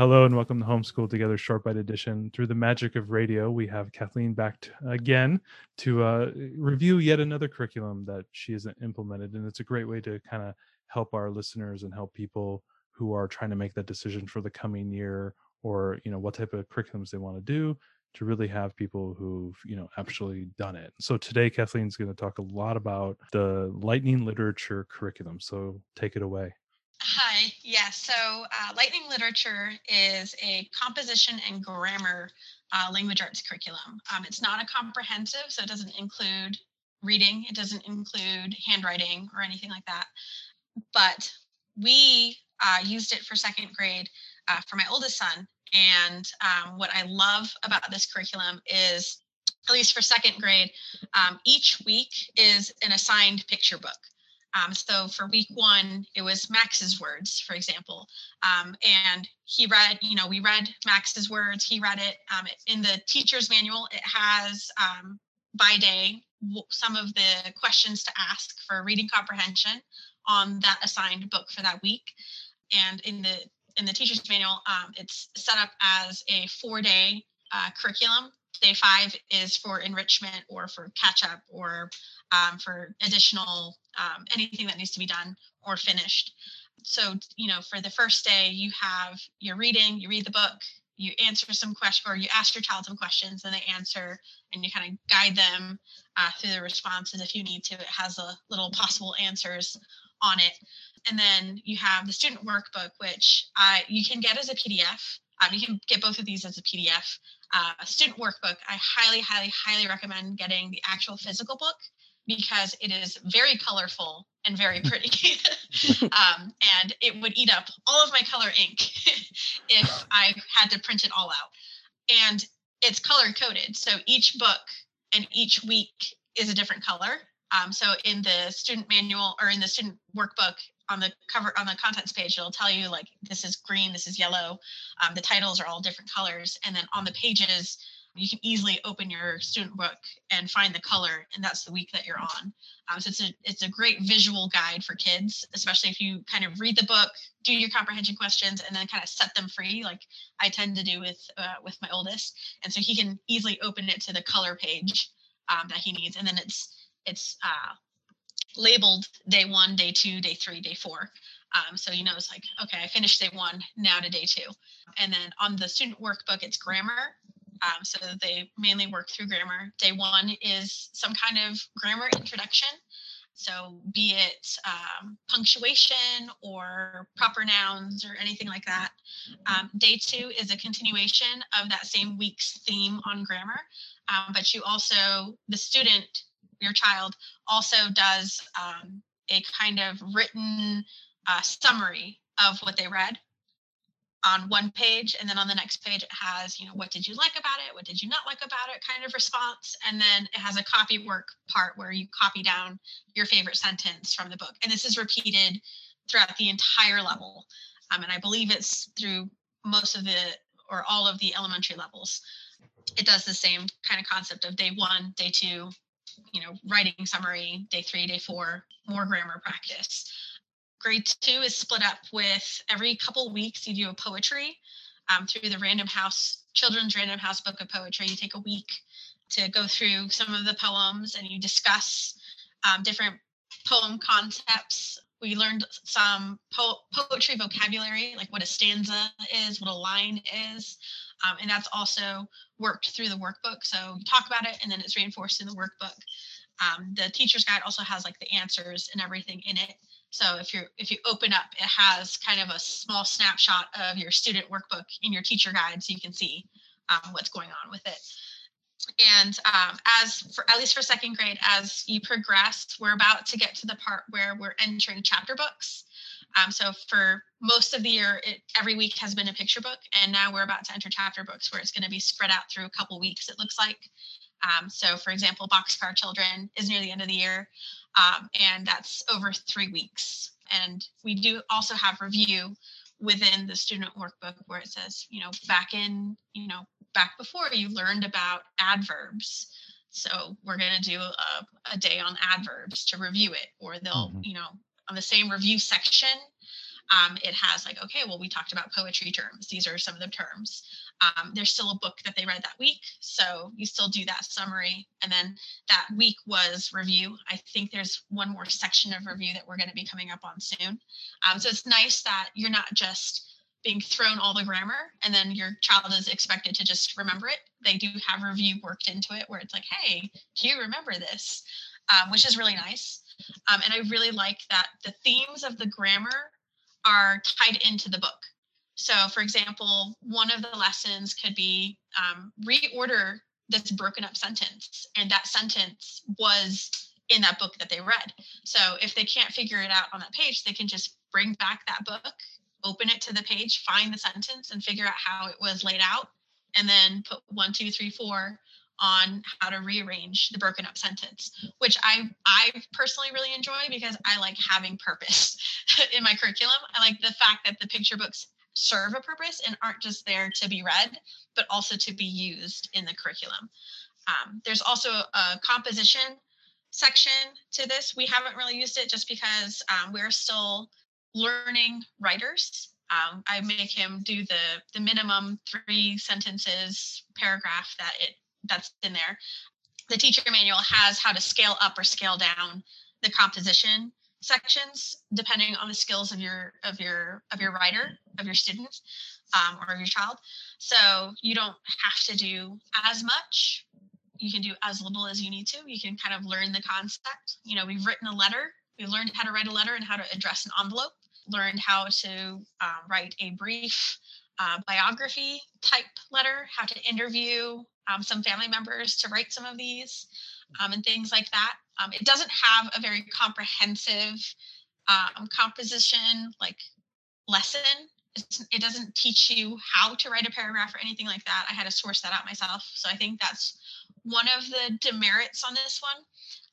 Hello and welcome to Homeschool Together Short Bite Edition. Through the magic of radio, we have Kathleen back t- again to uh, review yet another curriculum that she has implemented, and it's a great way to kind of help our listeners and help people who are trying to make that decision for the coming year, or you know what type of curriculums they want to do. To really have people who've you know actually done it. So today, Kathleen's going to talk a lot about the Lightning Literature curriculum. So take it away. Hi, yeah. So, uh, Lightning Literature is a composition and grammar uh, language arts curriculum. Um, it's not a comprehensive, so it doesn't include reading, it doesn't include handwriting or anything like that. But we uh, used it for second grade uh, for my oldest son. And um, what I love about this curriculum is, at least for second grade, um, each week is an assigned picture book. Um, so for week one, it was Max's words, for example. Um, and he read, you know, we read Max's words. He read it um, in the teacher's manual. It has um, by day some of the questions to ask for reading comprehension on that assigned book for that week. And in the in the teacher's manual, um, it's set up as a four day uh, curriculum. Day five is for enrichment or for catch up or um, for additional um, anything that needs to be done or finished. So, you know, for the first day, you have your reading, you read the book, you answer some question or you ask your child some questions and they answer and you kind of guide them uh, through the responses if you need to. It has a little possible answers on it. And then you have the student workbook, which uh, you can get as a PDF. Um, you can get both of these as a PDF. Uh, a student workbook, I highly, highly, highly recommend getting the actual physical book because it is very colorful and very pretty. um, and it would eat up all of my color ink if I had to print it all out. And it's color coded. So each book and each week is a different color. Um, so in the student manual or in the student workbook on the cover on the contents page, it'll tell you like this is green, this is yellow. Um, the titles are all different colors. And then on the pages, you can easily open your student book and find the color and that's the week that you're on. Um, so it's a it's a great visual guide for kids especially if you kind of read the book do your comprehension questions and then kind of set them free like i tend to do with uh, with my oldest. And so he can easily open it to the color page um, that he needs and then it's it's uh, labeled day one day two day three day four. Um, so you know it's like okay i finished day one now to day two. And then on the student workbook it's grammar um, so they mainly work through grammar. Day one is some kind of grammar introduction. So be it um, punctuation or proper nouns or anything like that. Um, day two is a continuation of that same week's theme on grammar. Um, but you also, the student, your child, also does um, a kind of written uh, summary of what they read on one page and then on the next page it has you know what did you like about it what did you not like about it kind of response and then it has a copy work part where you copy down your favorite sentence from the book and this is repeated throughout the entire level um, and i believe it's through most of the or all of the elementary levels. It does the same kind of concept of day one day two you know writing summary day three day four more grammar practice grade two is split up with every couple weeks you do a poetry um, through the random house children's random house book of poetry. You take a week to go through some of the poems and you discuss um, different poem concepts. We learned some po- poetry vocabulary like what a stanza is what a line is um, and that's also worked through the workbook. So you talk about it and then it's reinforced in the workbook. Um, the teacher's guide also has like the answers and everything in it So if you if you open up, it has kind of a small snapshot of your student workbook in your teacher guide, so you can see um, what's going on with it. And um, as for at least for second grade, as you progress, we're about to get to the part where we're entering chapter books. Um, so for most of the year, it, every week has been a picture book, and now we're about to enter chapter books where it's going to be spread out through a couple weeks. It looks like. Um, so, for example, Boxcar Children is near the end of the year, um, and that's over three weeks. And we do also have review within the student workbook where it says, you know, back in, you know, back before you learned about adverbs. So we're going to do a, a, day on adverbs to review it, or they'll, mm-hmm. you know, on the same review section, um, it has like, okay, well, we talked about poetry terms. These are some of the terms. Um, there's still a book that they read that week. So you still do that summary. And then that week was review. I think there's one more section of review that we're going to be coming up on soon. Um, so it's nice that you're not just being thrown all the grammar and then your child is expected to just remember it. They do have review worked into it where it's like, hey, do you remember this? Um, which is really nice. Um, and I really like that the themes of the grammar are tied into the book. So, for example, one of the lessons could be um, reorder this broken up sentence, and that sentence was in that book that they read. So, if they can't figure it out on that page, they can just bring back that book, open it to the page, find the sentence, and figure out how it was laid out, and then put one, two, three, four on how to rearrange the broken up sentence which i i personally really enjoy because i like having purpose in my curriculum i like the fact that the picture books serve a purpose and aren't just there to be read but also to be used in the curriculum. Um, there's also a composition section to this. We haven't really used it just because um, we're still learning writers. Um, I make him do the the minimum three sentences paragraph that it that's in there. The teacher manual has how to scale up or scale down the composition sections depending on the skills of your of your of your writer of your students um, or your child. So you don't have to do as much. You can do as little as you need to. You can kind of learn the concept. You know we've written a letter. We've learned how to write a letter and how to address an envelope. Learned how to uh, write a brief uh, biography type letter how to interview um, some family members to write some of these um, and things like that. Um, it doesn't have a very comprehensive um, composition like lesson. It doesn't teach you how to write a paragraph or anything like that. I had to source that out myself. So I think that's one of the demerits on this one.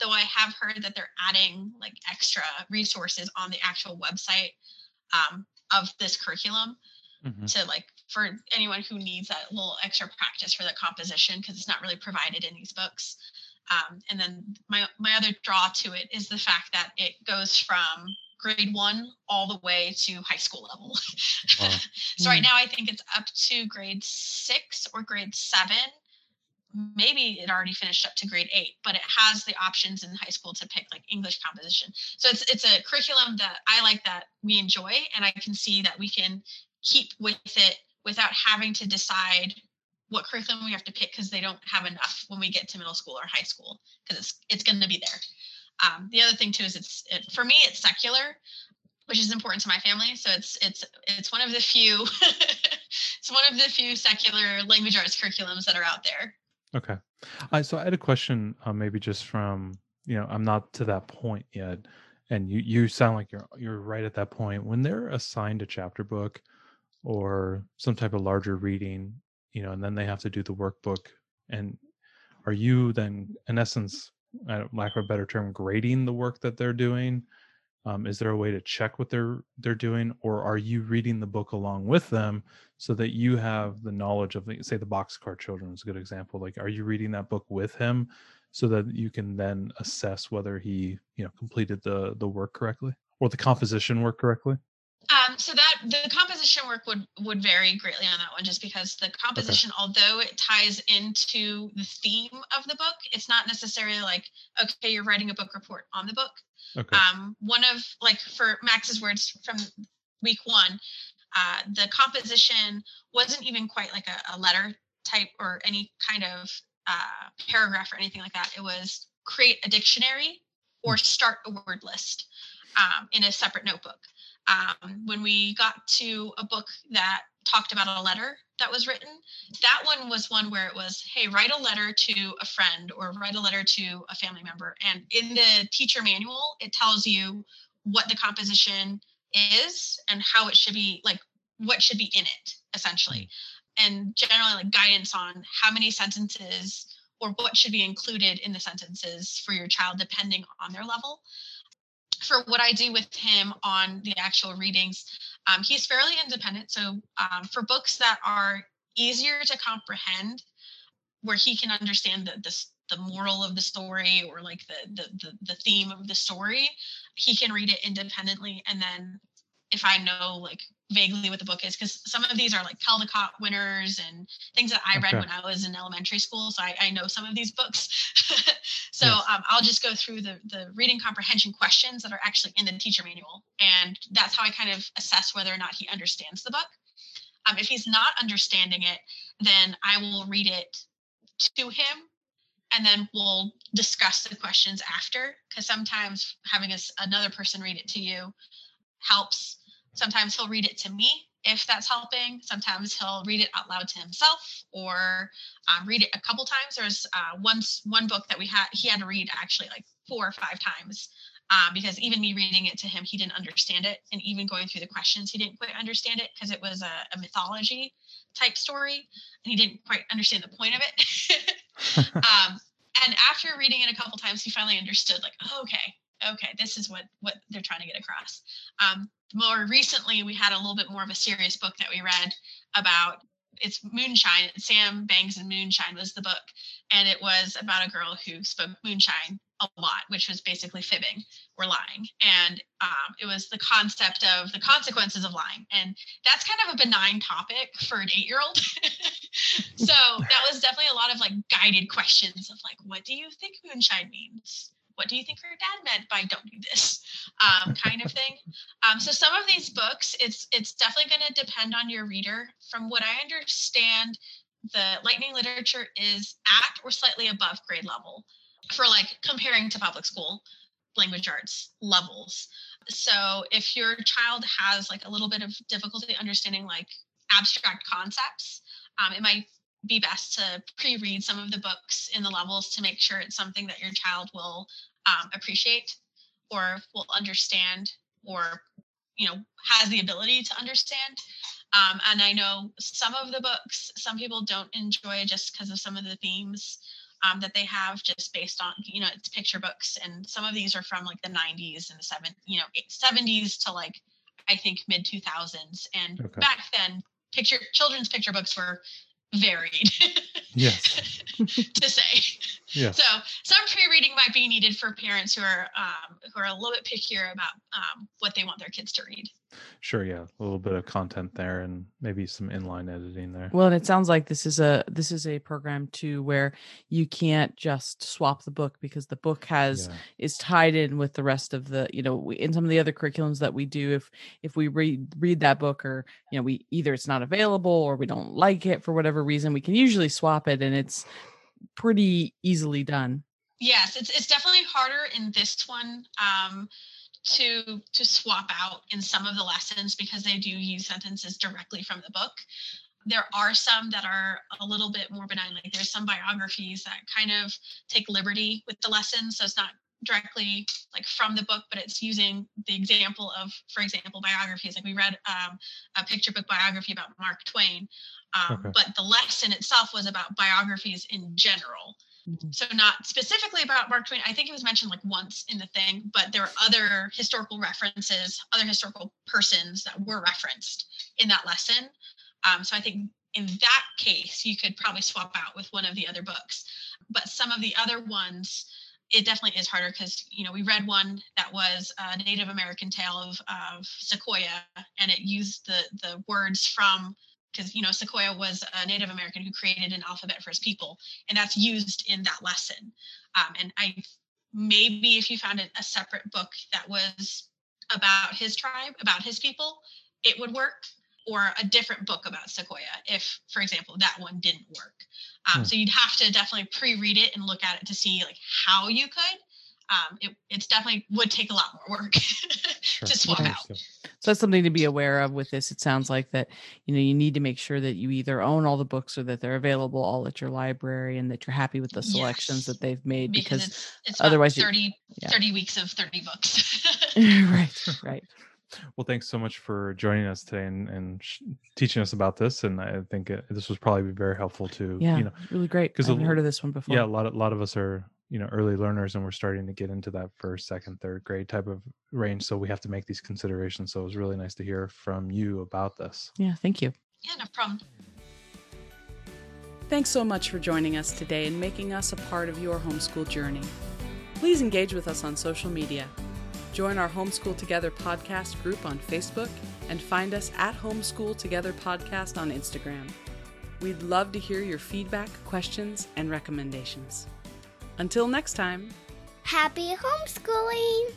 Though I have heard that they're adding like extra resources on the actual website um, of this curriculum mm-hmm. to like for anyone who needs that little extra practice for the composition because it's not really provided in these books. Um, and then my my other draw to it is the fact that it goes from grade one all the way to high school level. Wow. so right mm. now I think it's up to grade six or grade seven. Maybe it already finished up to grade eight, but it has the options in high school to pick like English composition. So it's it's a curriculum that I like that we enjoy, and I can see that we can keep with it without having to decide what curriculum we have to pick because they don't have enough when we get to middle school or high school because it's it's going to be there. Um, the other thing too is it's it, for me it's secular, which is important to my family. So it's it's it's one of the few it's one of the few secular language arts curriculums that are out there. Okay, uh, so I had a question, uh, maybe just from you know I'm not to that point yet, and you you sound like you're you're right at that point when they're assigned a chapter book or some type of larger reading you know and then they have to do the workbook and are you then in essence lack of a better term grading the work that they're doing. Um, is there a way to check what they're they're doing? Or are you reading the book along with them so that you have the knowledge of say the boxcar children is a good example. Like are you reading that book with him so that you can then assess whether he you know completed the the work correctly or the composition work correctly um, so that the composition work would would vary greatly on that one, just because the composition, okay. although it ties into the theme of the book, it's not necessarily like okay, you're writing a book report on the book. Okay. Um, one of like for Max's words from week one, uh, the composition wasn't even quite like a, a letter type or any kind of uh, paragraph or anything like that. It was create a dictionary or hmm. start a word list. um, in a separate notebook. Um, when we got to a book that talked about a letter that was written, that one was one where it was, hey, write a letter to a friend or write a letter to a family member. And in the teacher manual, it tells you what the composition is and how it should be, like what should be in it, essentially. And generally, like guidance on how many sentences or what should be included in the sentences for your child, depending on their level for what I do with him on the actual readings, um, he's fairly independent. So um, for books that are easier to comprehend, where he can understand the, the the moral of the story or like the, the the the theme of the story, he can read it independently. And then if I know like vaguely what the book is because some of these are like Caldecott winners and things that I read when I was in elementary school. So I, I know some of these books. so yes. um, I'll just go through the, the reading comprehension questions that are actually in the teacher manual. And that's how I kind of assess whether or not he understands the book. Um, if he's not understanding it, then I will read it to him and then we'll discuss the questions after because sometimes having a, another person read it to you helps Sometimes he'll read it to me if that's helping. Sometimes he'll read it out loud to himself or um, read it a couple times. There's uh, once one book that we had he had to read actually like four or five times uh, because even me reading it to him, he didn't understand it, and even going through the questions, he didn't quite understand it because it was a, a, mythology type story, and he didn't quite understand the point of it. um, and after reading it a couple times, he finally understood, like, oh, okay, okay, this is what what they're trying to get across. Um, more recently, we had a little bit more of a serious book that we read about it's moonshine. Sam Bangs and Moonshine was the book, and it was about a girl who spoke moonshine a lot, which was basically fibbing or lying. And um, it was the concept of the consequences of lying, and that's kind of a benign topic for an eight-year-old. so that was definitely a lot of like guided questions of like, what do you think moonshine means? What do you think your dad meant by don't do this? Um, kind of thing. Um, so some of these books it's it's definitely going to depend on your reader. From what i understand the lightning literature is at or slightly above grade level for like comparing to public school language arts levels. So if your child has like a little bit of difficulty understanding like abstract concepts um, it might be best to pre-read some of the books in the levels to make sure it's something that your child will um, appreciate or will understand or you know has the ability to understand. Um, and i know some of the books some people don't enjoy just because of some of the themes um, that they have just based on you know it's picture books. And some of these are from like the 90s and the seven you know 70s to like i think mid 2000s and okay. back then picture children's picture books were varied. yes. to say. Yes. So some pre-reading might be needed for parents who are um, who are a little bit pickier about um, what they want their kids to read. Sure, yeah, a little bit of content there, and maybe some inline editing there. Well, and it sounds like this is a this is a program too where you can't just swap the book because the book has yeah. is tied in with the rest of the you know in some of the other curriculums that we do. If if we read read that book or you know we either it's not available or we don't like it for whatever reason, we can usually swap it, and it's pretty easily done. Yes, it's it's definitely harder in this one. Um, to to swap out in some of the lessons because they do use sentences directly from the book. There are some that are a little bit more benign like there's some biographies that kind of take liberty with the lessons so it's not directly like from the book but it's using the example of for example biographies. Like we read um, a picture book biography about mark twain um, okay. but the lesson itself was about biographies in general Mm-hmm. So not specifically about Mark Twain. I think it was mentioned like once in the thing, but there are other historical references, other historical persons that were referenced in that lesson. Um, so I think in that case, you could probably swap out with one of the other books. But some of the other ones, it definitely is harder because you know we read one that was a Native American tale of, of Sequoyah, and it used the the words from because you know Sequoyah was a Native American who created an alphabet for his people, and that's used in that lesson. Um, and I maybe if you found a, separate book that was about his tribe, about his people, it would work. Or a different book about Sequoyah, if, for example, that one didn't work. Um, hmm. So you'd have to definitely pre-read it and look at it to see like how you could. Um, it, it's definitely would take a lot more work sure. to swap out. So that's something to be aware of with this. It sounds like that, you know, you need to make sure that you either own all the books or that they're available all at your library and that you're happy with the selections yes. that they've made because, because it's, it's otherwise 30, you, yeah. 30 weeks of 30 books. right, right. Well, thanks so much for joining us today and, and sh- teaching us about this. And I think it, this was probably very helpful to, yeah, you know, really great. Because I've heard of this one before. Yeah, a lot of, a lot of us are, you know, early learners and we're starting to get into that first, second, third grade type of range. So we have to make these considerations. So it was really nice to hear from you about this. Yeah, thank you. Yeah, no problem. Thanks so much for joining us today and making us a part of your homeschool journey. Please engage with us on social media Join our Homeschool Together podcast group on Facebook and find us at Homeschool Together Podcast on Instagram. We'd love to hear your feedback, questions, and recommendations. Until next time, happy homeschooling!